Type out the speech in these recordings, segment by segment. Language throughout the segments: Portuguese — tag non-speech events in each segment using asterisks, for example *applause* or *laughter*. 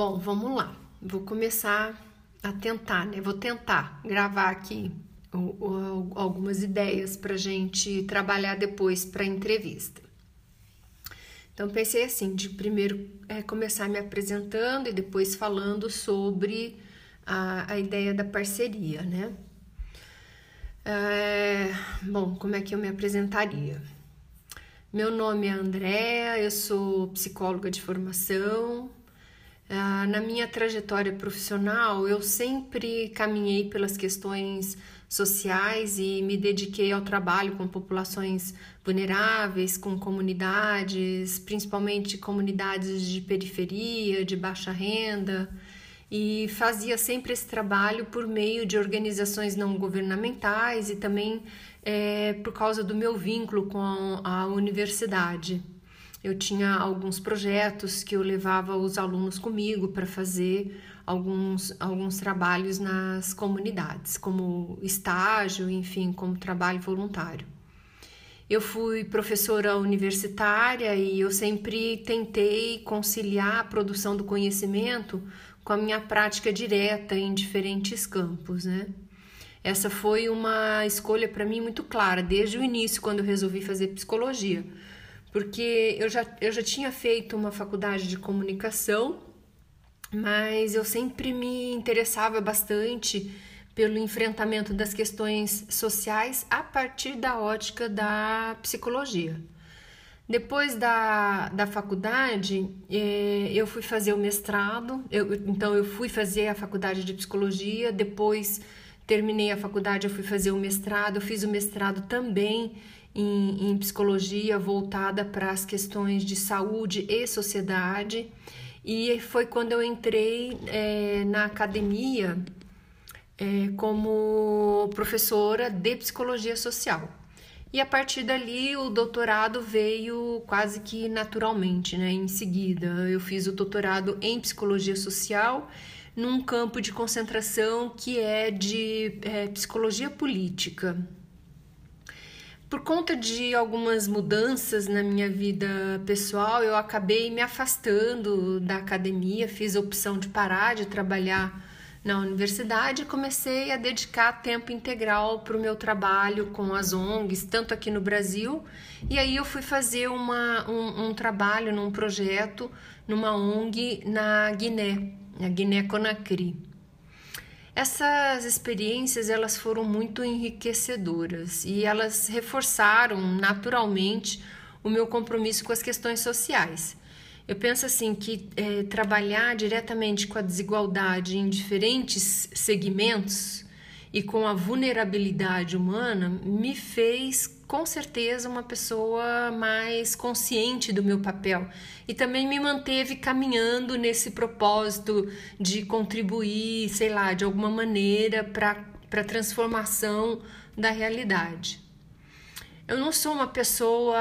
Bom, vamos lá. Vou começar a tentar, né? Vou tentar gravar aqui algumas ideias para gente trabalhar depois para entrevista. Então pensei assim, de primeiro é, começar me apresentando e depois falando sobre a, a ideia da parceria, né? É, bom, como é que eu me apresentaria? Meu nome é Andréa, eu sou psicóloga de formação. Ah, na minha trajetória profissional, eu sempre caminhei pelas questões sociais e me dediquei ao trabalho com populações vulneráveis, com comunidades, principalmente comunidades de periferia, de baixa renda e fazia sempre esse trabalho por meio de organizações não governamentais e também é, por causa do meu vínculo com a universidade. Eu tinha alguns projetos que eu levava os alunos comigo para fazer alguns, alguns trabalhos nas comunidades, como estágio, enfim, como trabalho voluntário. Eu fui professora universitária e eu sempre tentei conciliar a produção do conhecimento com a minha prática direta em diferentes campos, né? Essa foi uma escolha para mim muito clara desde o início, quando eu resolvi fazer psicologia, porque eu já, eu já tinha feito uma faculdade de comunicação, mas eu sempre me interessava bastante pelo enfrentamento das questões sociais a partir da ótica da psicologia. Depois da, da faculdade, eh, eu fui fazer o mestrado, eu, então eu fui fazer a faculdade de psicologia, depois terminei a faculdade, eu fui fazer o mestrado, fiz o mestrado também em, em psicologia voltada para as questões de saúde e sociedade, e foi quando eu entrei eh, na academia eh, como professora de psicologia social. E a partir dali o doutorado veio quase que naturalmente, né? Em seguida, eu fiz o doutorado em psicologia social num campo de concentração que é de é, psicologia política. Por conta de algumas mudanças na minha vida pessoal, eu acabei me afastando da academia, fiz a opção de parar de trabalhar na universidade, comecei a dedicar tempo integral para o meu trabalho com as ONGs, tanto aqui no Brasil, e aí eu fui fazer uma, um, um trabalho num projeto numa ONG na Guiné, na Guiné-Conakry. Essas experiências elas foram muito enriquecedoras e elas reforçaram naturalmente o meu compromisso com as questões sociais. Eu penso assim que é, trabalhar diretamente com a desigualdade em diferentes segmentos e com a vulnerabilidade humana me fez com certeza uma pessoa mais consciente do meu papel e também me manteve caminhando nesse propósito de contribuir, sei lá, de alguma maneira para a transformação da realidade. Eu não sou uma pessoa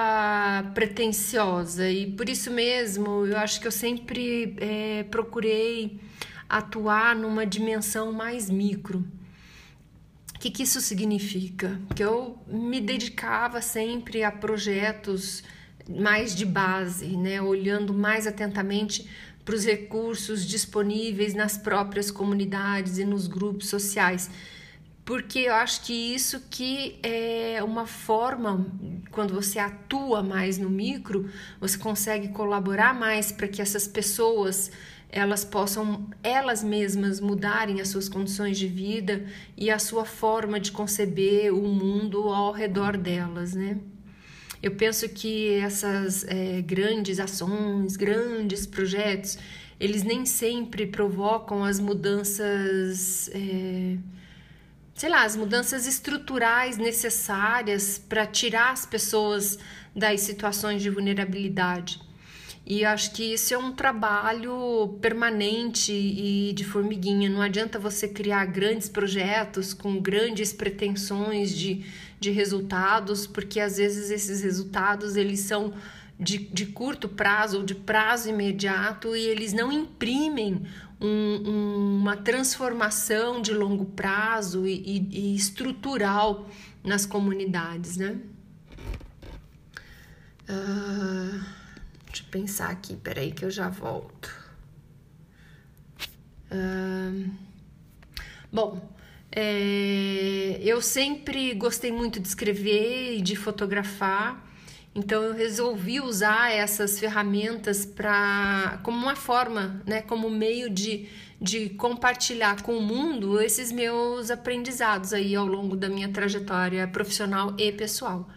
pretensiosa e por isso mesmo eu acho que eu sempre é, procurei atuar numa dimensão mais micro. O que, que isso significa? Que eu me dedicava sempre a projetos mais de base, né? olhando mais atentamente para os recursos disponíveis nas próprias comunidades e nos grupos sociais porque eu acho que isso que é uma forma, quando você atua mais no micro, você consegue colaborar mais para que essas pessoas elas possam elas mesmas mudarem as suas condições de vida e a sua forma de conceber o mundo ao redor delas, né? Eu penso que essas é, grandes ações, grandes projetos, eles nem sempre provocam as mudanças é, sei lá, as mudanças estruturais necessárias para tirar as pessoas das situações de vulnerabilidade. E acho que isso é um trabalho permanente e de formiguinha. Não adianta você criar grandes projetos com grandes pretensões de, de resultados, porque às vezes esses resultados eles são de, de curto prazo ou de prazo imediato e eles não imprimem um, um, uma transformação de longo prazo e, e, e estrutural nas comunidades, né? Uh, deixa eu pensar aqui, peraí que eu já volto. Bom, é, eu sempre gostei muito de escrever e de fotografar, então eu resolvi usar essas ferramentas para como uma forma, né, como meio de, de compartilhar com o mundo esses meus aprendizados aí ao longo da minha trajetória profissional e pessoal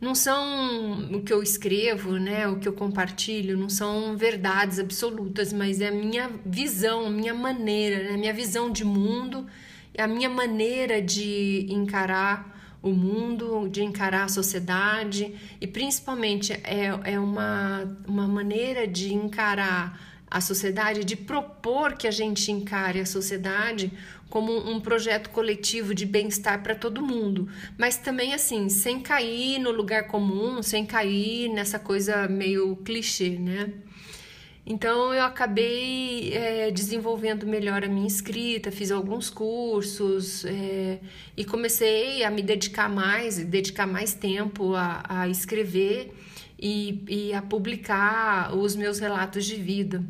não são o que eu escrevo, né, o que eu compartilho, não são verdades absolutas, mas é a minha visão, a minha maneira, né, a minha visão de mundo, é a minha maneira de encarar o mundo, de encarar a sociedade e principalmente é, é uma, uma maneira de encarar a sociedade, de propor que a gente encare a sociedade como um projeto coletivo de bem-estar para todo mundo, mas também assim, sem cair no lugar comum, sem cair nessa coisa meio clichê, né? Então eu acabei é, desenvolvendo melhor a minha escrita, fiz alguns cursos é, e comecei a me dedicar mais, dedicar mais tempo a, a escrever e, e a publicar os meus relatos de vida.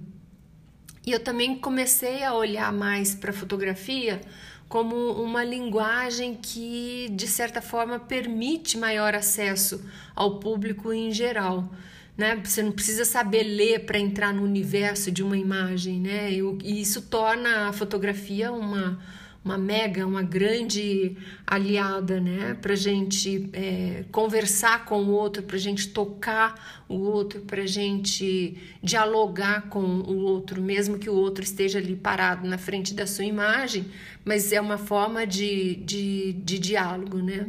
E eu também comecei a olhar mais para a fotografia como uma linguagem que, de certa forma, permite maior acesso ao público em geral. Né? Você não precisa saber ler para entrar no universo de uma imagem, né? E isso torna a fotografia uma uma mega, uma grande aliada, né? Para gente é, conversar com o outro, para gente tocar o outro, para gente dialogar com o outro, mesmo que o outro esteja ali parado na frente da sua imagem, mas é uma forma de, de, de diálogo, né?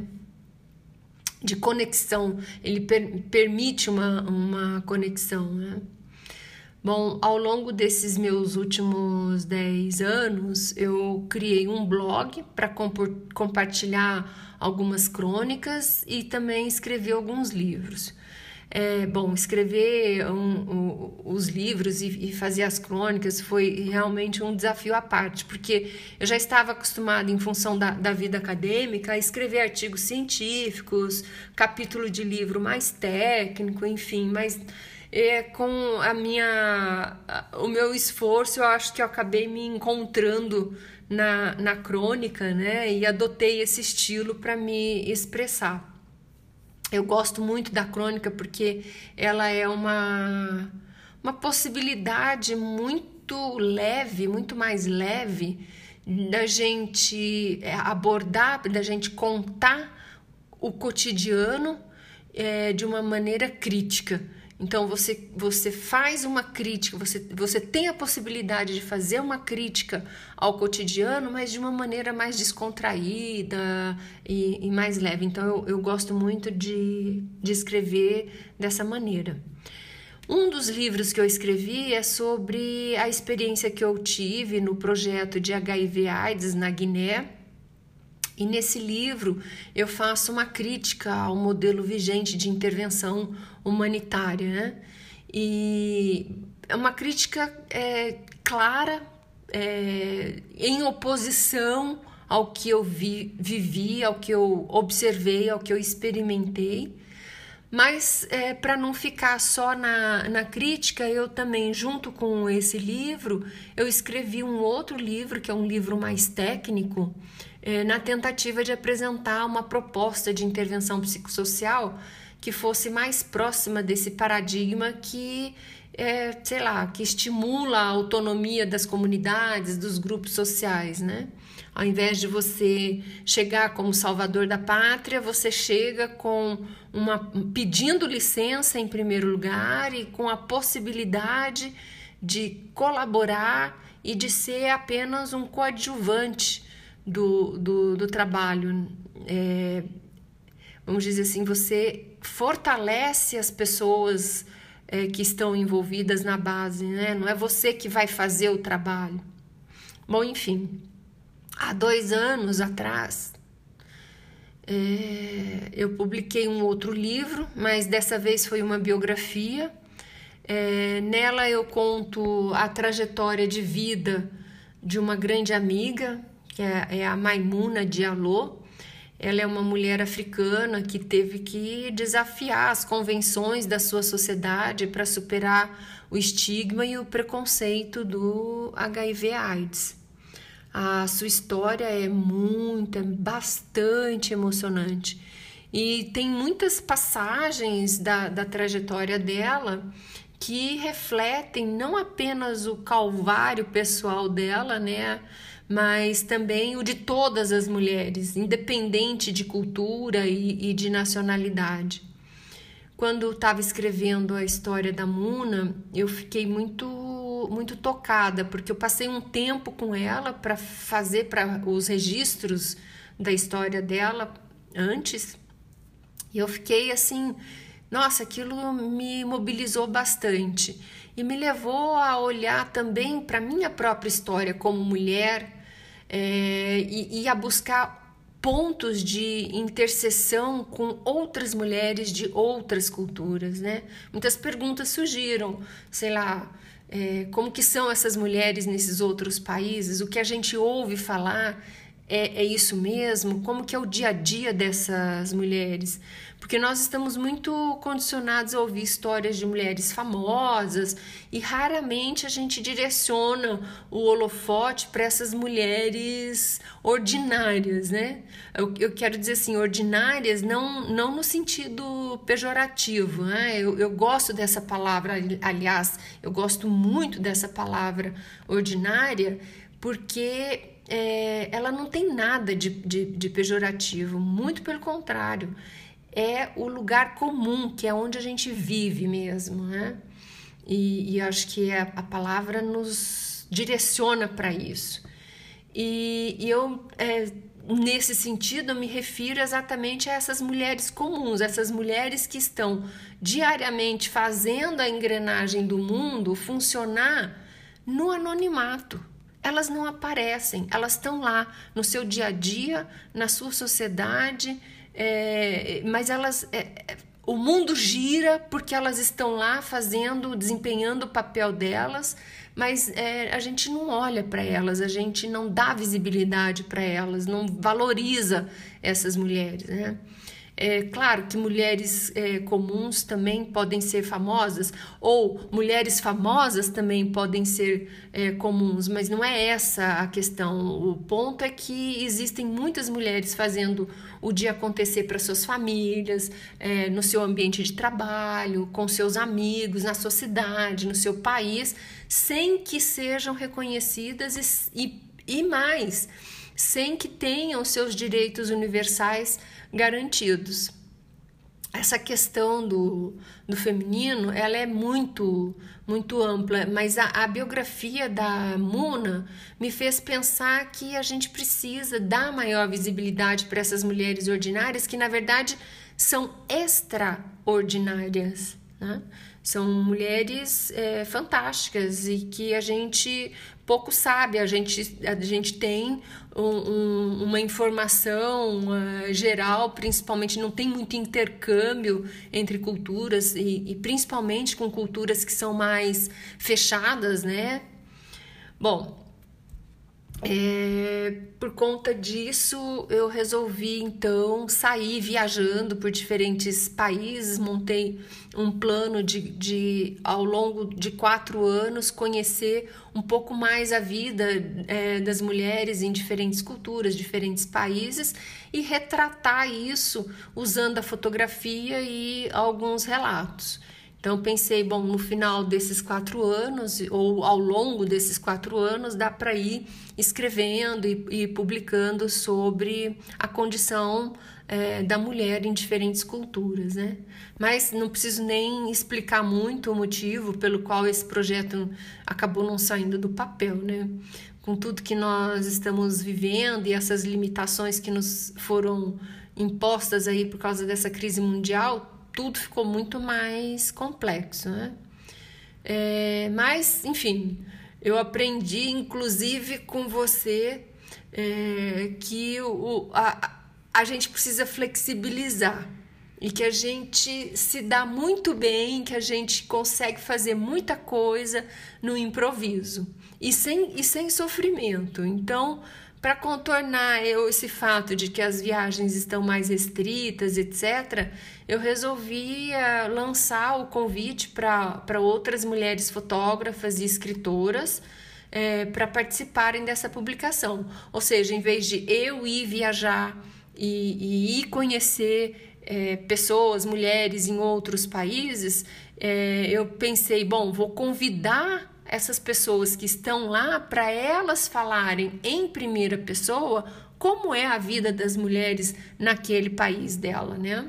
De conexão, ele per, permite uma, uma conexão, né? Bom, ao longo desses meus últimos 10 anos, eu criei um blog para compartilhar algumas crônicas e também escrever alguns livros. É, bom, escrever um, um, os livros e, e, fazer as crônicas foi realmente um desafio à parte, porque eu já estava acostumada, em função da, da vida acadêmica, a escrever artigos científicos, capítulo de livro mais técnico, enfim, mas é, com a minha o meu esforço eu acho que eu acabei me encontrando na, na crônica né? E adotei esse estilo para me expressar. Eu gosto muito da crônica porque ela é uma uma possibilidade muito leve muito mais leve da gente abordar da gente contar o cotidiano é, de uma maneira crítica então você, você faz uma crítica, você, você tem a possibilidade de fazer uma crítica ao cotidiano, mas de uma maneira mais descontraída e, e mais leve. Então eu, eu gosto muito de, de escrever dessa maneira. Um dos livros que eu escrevi é sobre a experiência que eu tive no projeto de HIV/AIDS na Guiné e nesse livro eu faço uma crítica ao modelo vigente de intervenção humanitária, né? E é uma crítica é, clara, é, em oposição ao que eu vi, vivi, ao que eu observei, ao que eu experimentei. Mas é, para não ficar só na, na crítica, eu também, junto com esse livro, eu escrevi um outro livro, que é um livro mais técnico, é, na tentativa de apresentar uma proposta de intervenção psicossocial que fosse mais próxima desse paradigma que, é, sei lá, que estimula a autonomia das comunidades, dos grupos sociais, né? Ao invés de você chegar como salvador da pátria, você chega com uma pedindo licença em primeiro lugar e com a possibilidade de colaborar e de ser apenas um coadjuvante do, do, do trabalho. É, vamos dizer assim, você fortalece as pessoas é, que estão envolvidas na base, né? Não é você que vai fazer o trabalho. Bom, enfim, há dois anos atrás é, eu publiquei um outro livro, mas dessa vez foi uma biografia. É, nela eu conto a trajetória de vida de uma grande amiga que é, é a Maimuna Diallo. Ela é uma mulher africana que teve que desafiar as convenções da sua sociedade para superar o estigma e o preconceito do HIV/AIDS. A sua história é muito, é bastante emocionante. E tem muitas passagens da, da trajetória dela que refletem não apenas o calvário pessoal dela, né? Mas também o de todas as mulheres, independente de cultura e, e de nacionalidade. Quando estava escrevendo a história da Muna, eu fiquei muito muito tocada, porque eu passei um tempo com ela para fazer para os registros da história dela antes. E eu fiquei assim, nossa, aquilo me mobilizou bastante e me levou a olhar também para minha própria história como mulher é, e, e a buscar pontos de interseção com outras mulheres de outras culturas, né? Muitas perguntas surgiram, sei lá, é, como que são essas mulheres nesses outros países? O que a gente ouve falar é, é isso mesmo? Como que é o dia a dia dessas mulheres? Porque nós estamos muito condicionados a ouvir histórias de mulheres famosas e raramente a gente direciona o holofote para essas mulheres ordinárias, né? Eu, eu, quero dizer assim, ordinárias não, não no sentido pejorativo, né? Eu, eu gosto dessa palavra, aliás, eu gosto muito dessa palavra ordinária porque é, ela não tem nada de, de, de pejorativo, muito pelo contrário, é o lugar comum, que é onde a gente vive mesmo, né? E, e acho que a, a palavra nos direciona para isso. E, e eu, é, nesse sentido, me refiro exatamente a essas mulheres comuns, essas mulheres que estão diariamente fazendo a engrenagem do mundo funcionar no anonimato elas não aparecem, elas estão lá no seu dia a dia, na sua sociedade, é, mas elas. É, é, o mundo gira porque elas estão lá fazendo, desempenhando o papel delas, mas é, a gente não olha para elas, a gente não dá visibilidade para elas, não valoriza essas mulheres, né? É claro que mulheres é, comuns também podem ser famosas, ou mulheres famosas também podem ser é, comuns, mas não é essa a questão. O ponto é que existem muitas mulheres fazendo o dia acontecer para suas famílias, é, no seu ambiente de trabalho, com seus amigos, na sua cidade, no seu país, sem que sejam reconhecidas e, e, e mais, sem que tenham seus direitos universais garantidos. Essa questão do, do feminino, ela é muito, muito ampla, mas a, a biografia da Muna me fez pensar que a gente precisa dar maior visibilidade para essas mulheres ordinárias que, na verdade, são extraordinárias. Né? São mulheres é, fantásticas e que a gente pouco sabe, a gente, a gente tem um, um, uma informação uh, geral, principalmente não tem muito intercâmbio entre culturas e, e principalmente com culturas que são mais fechadas, né? Bom, é, por conta disso, eu resolvi então sair viajando por diferentes países. Montei um plano de, de ao longo de quatro anos, conhecer um pouco mais a vida é, das mulheres em diferentes culturas, diferentes países e retratar isso usando a fotografia e alguns relatos. Então pensei, bom, no final desses quatro anos ou ao longo desses quatro anos dá para ir escrevendo e, e, publicando sobre a condição é, da mulher em diferentes culturas, né? Mas não preciso nem explicar muito o motivo pelo qual esse projeto acabou não saindo do papel, né? Com tudo que nós estamos vivendo e essas limitações que nos foram impostas aí por causa dessa crise mundial, tudo ficou muito mais complexo, né? É, mas, enfim, eu aprendi, inclusive com você, é, que o, a, a gente precisa flexibilizar e que a gente se dá muito bem, que a gente consegue fazer muita coisa no improviso e sem, e sem sofrimento. Então, para contornar eu, esse fato de que as viagens estão mais restritas, etc., eu resolvi uh, lançar o convite para outras mulheres fotógrafas e escritoras é, para participarem dessa publicação. Ou seja, em vez de eu ir viajar e, e ir conhecer é, pessoas, mulheres em outros países, é, eu pensei, bom, vou convidar essas pessoas que estão lá para elas falarem em primeira pessoa como é a vida das mulheres naquele país dela, né?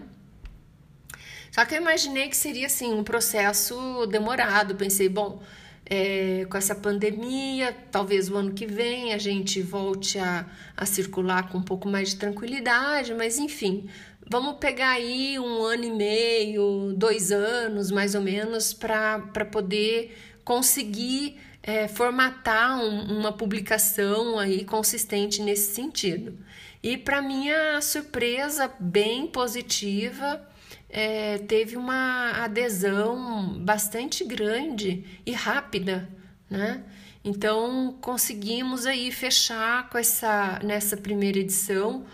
Só que eu imaginei que seria assim um processo demorado. Pensei, bom, é, com essa pandemia, talvez o ano que vem a gente volte a, a circular com um pouco mais de tranquilidade, mas enfim, vamos pegar aí um ano e meio, dois anos mais ou menos, para poder conseguir é, formatar um, uma publicação aí consistente nesse sentido. E para minha surpresa bem positiva, é, teve uma adesão bastante grande e rápida, né? Então conseguimos aí fechar com essa nessa primeira edição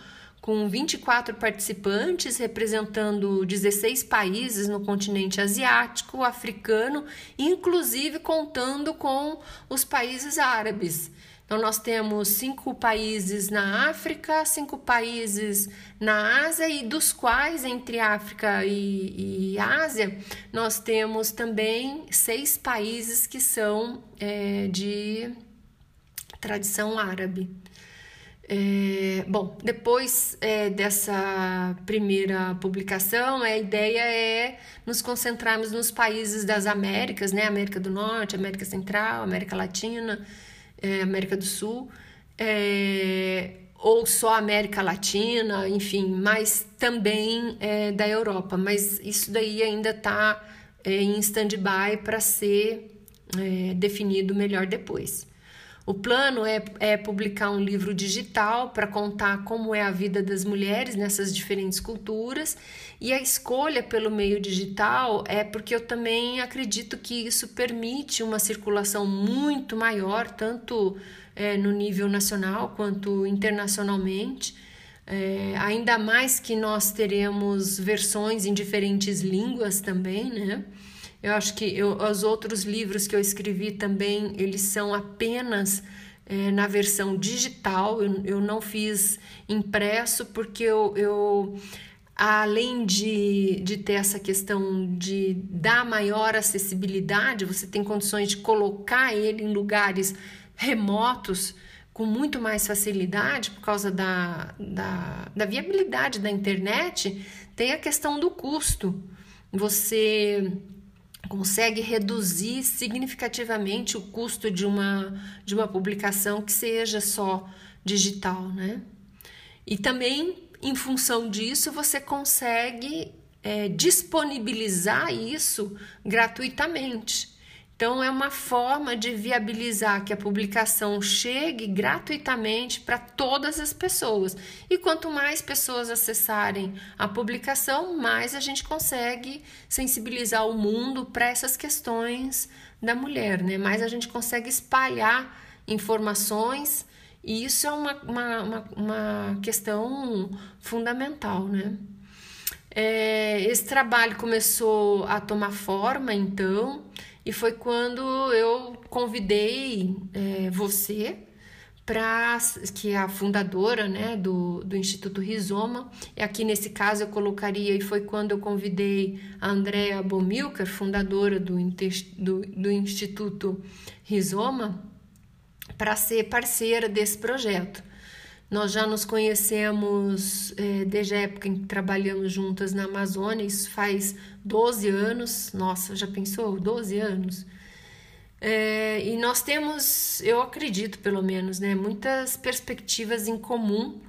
com 24 participantes representando 16 países no continente asiático, africano, inclusive contando com os países árabes. Então, nós temos cinco países na África, cinco países na Ásia, e dos quais, entre África e, e Ásia, nós temos também seis países que são é, de tradição árabe. É, bom, depois é, dessa primeira publicação, a ideia é nos concentrarmos nos países das Américas, né? América do Norte, América Central, América Latina, é, América do Sul, é, ou só América Latina, enfim, mas também é, da Europa. Mas isso daí ainda está é, em stand-by para ser definido melhor depois. O plano é, é publicar um livro digital para contar como é a vida das mulheres nessas diferentes culturas, e a escolha pelo meio digital é porque eu também acredito que isso permite uma circulação muito maior, tanto é, no nível nacional quanto internacionalmente. É, ainda mais que nós teremos versões em diferentes línguas também, né? Eu acho que eu, os outros livros que eu escrevi também, eles são apenas é, na versão digital, eu, eu não fiz impresso porque eu, eu além de, de ter essa questão de dar maior acessibilidade, você tem condições de colocar ele em lugares remotos com muito mais facilidade por causa da, da, da viabilidade da internet, tem a questão do custo. Você consegue reduzir significativamente o custo de uma, de uma publicação que seja só digital, né? E também, em função disso, você consegue é, disponibilizar isso gratuitamente. Então, é uma forma de viabilizar que a publicação chegue gratuitamente para todas as pessoas. E quanto mais pessoas acessarem a publicação, mais a gente consegue sensibilizar o mundo para essas questões da mulher, né? Mais a gente consegue espalhar informações, e isso é uma, uma, uma, uma questão fundamental, né? É, esse trabalho começou a tomar forma, então, e foi quando eu convidei é, você para que é a fundadora né, do, do Instituto Rizoma, e aqui nesse caso eu colocaria, e foi quando eu convidei a Andrea Bomilcar, fundadora do, do, do Instituto Rizoma, para ser parceira desse projeto. Nós já nos conhecemos é, desde a época em que trabalhamos juntas na Amazônia, isso faz 12 anos. Nossa, já pensou? 12 anos. É, e nós temos, eu acredito pelo menos, né, muitas perspectivas em comum.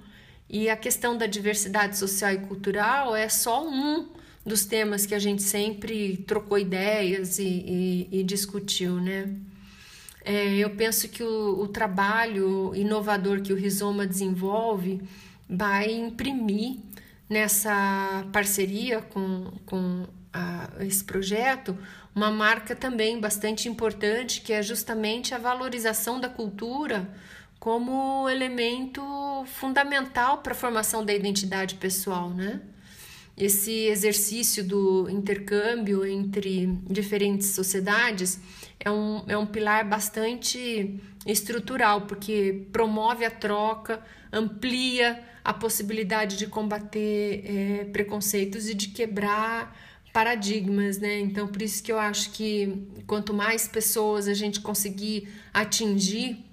E a questão da diversidade social e cultural é só um dos temas que a gente sempre trocou ideias e, e, e discutiu, né? É, eu penso que o, o trabalho inovador que o Rizoma desenvolve vai imprimir nessa parceria com, com a, esse projeto uma marca também bastante importante, que é justamente a valorização da cultura como elemento fundamental para a formação da identidade pessoal, né? Esse exercício do intercâmbio entre diferentes sociedades é um, é um pilar bastante estrutural, porque promove a troca, amplia a possibilidade de combater é, preconceitos e de quebrar paradigmas, né? Então, por isso que eu acho que quanto mais pessoas a gente conseguir atingir,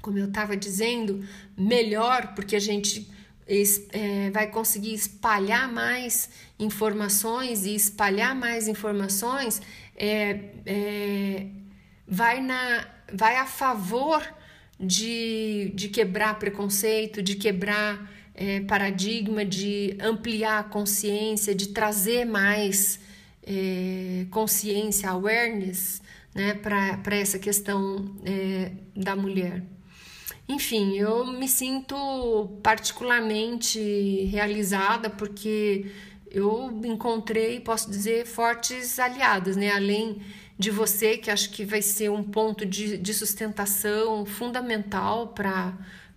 como eu estava dizendo, melhor, porque a gente é, vai conseguir espalhar mais informações e espalhar mais informações é, é, vai, na, vai a favor de, de quebrar preconceito, de quebrar é, paradigma, de ampliar a consciência, de trazer mais é, consciência, awareness né, para essa questão é, da mulher. Enfim, eu me sinto particularmente realizada porque eu encontrei, posso dizer, fortes aliadas, né? Além de você, que acho que vai ser um ponto de, de sustentação fundamental para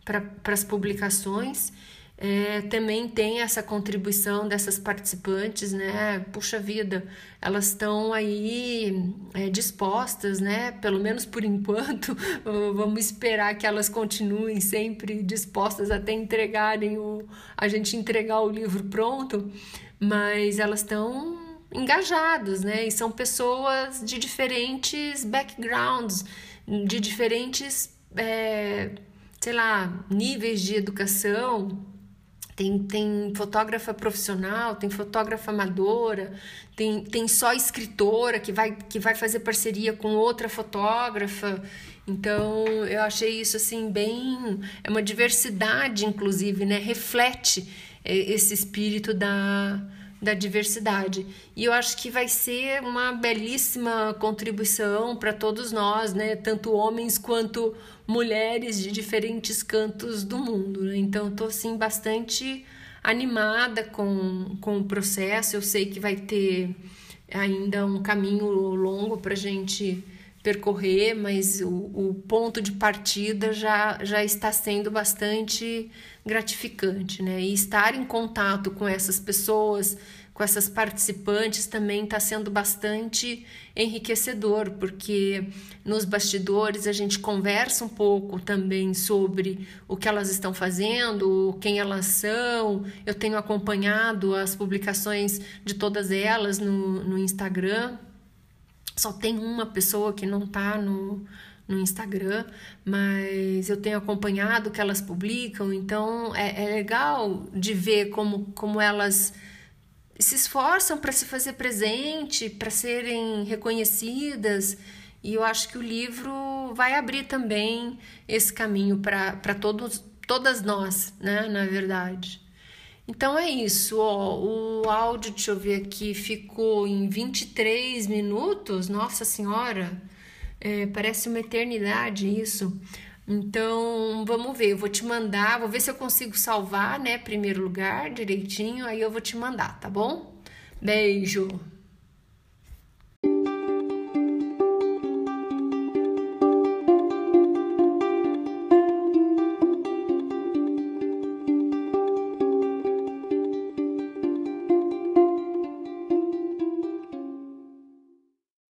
pra, as publicações. É, também tem essa contribuição dessas participantes, né? Puxa vida, elas estão aí é, dispostas, né? Pelo menos por enquanto, *laughs* vamos esperar que elas continuem sempre dispostas até entregarem o, a gente entregar o livro pronto, mas elas estão engajadas, né? E são pessoas de diferentes backgrounds, de diferentes, é, sei lá, níveis de educação. Tem, tem fotógrafa profissional, tem fotógrafa amadora, tem, tem só escritora que vai, que vai fazer parceria com outra fotógrafa. Então, eu achei isso assim bem. É uma diversidade, inclusive, né? Reflete é, esse espírito da, da diversidade. E eu acho que vai ser uma belíssima contribuição para todos nós, né? Tanto homens quanto mulheres de diferentes cantos do mundo. Né? Então, estou assim bastante animada com, com o processo. Eu sei que vai ter ainda um caminho longo para gente percorrer, mas o, o ponto de partida já, já está sendo bastante gratificante, né? E estar em contato com essas pessoas, com essas participantes também está sendo bastante enriquecedor, porque nos bastidores a gente conversa um pouco também sobre o que elas estão fazendo, quem elas são. Eu tenho acompanhado as publicações de todas elas no, no Instagram. Só tem uma pessoa que não está no, no Instagram, mas eu tenho acompanhado o que elas publicam, então é, é legal de ver como, como elas se esforçam para se fazer presente, para serem reconhecidas, e eu acho que o livro vai abrir também esse caminho para todas nós, né, na verdade. Então é isso, ó, o áudio, deixa eu ver aqui, ficou em 23 minutos, nossa senhora, é, parece uma eternidade isso. Então, vamos ver, eu vou te mandar, vou ver se eu consigo salvar, né, primeiro lugar, direitinho, aí eu vou te mandar, tá bom? Beijo!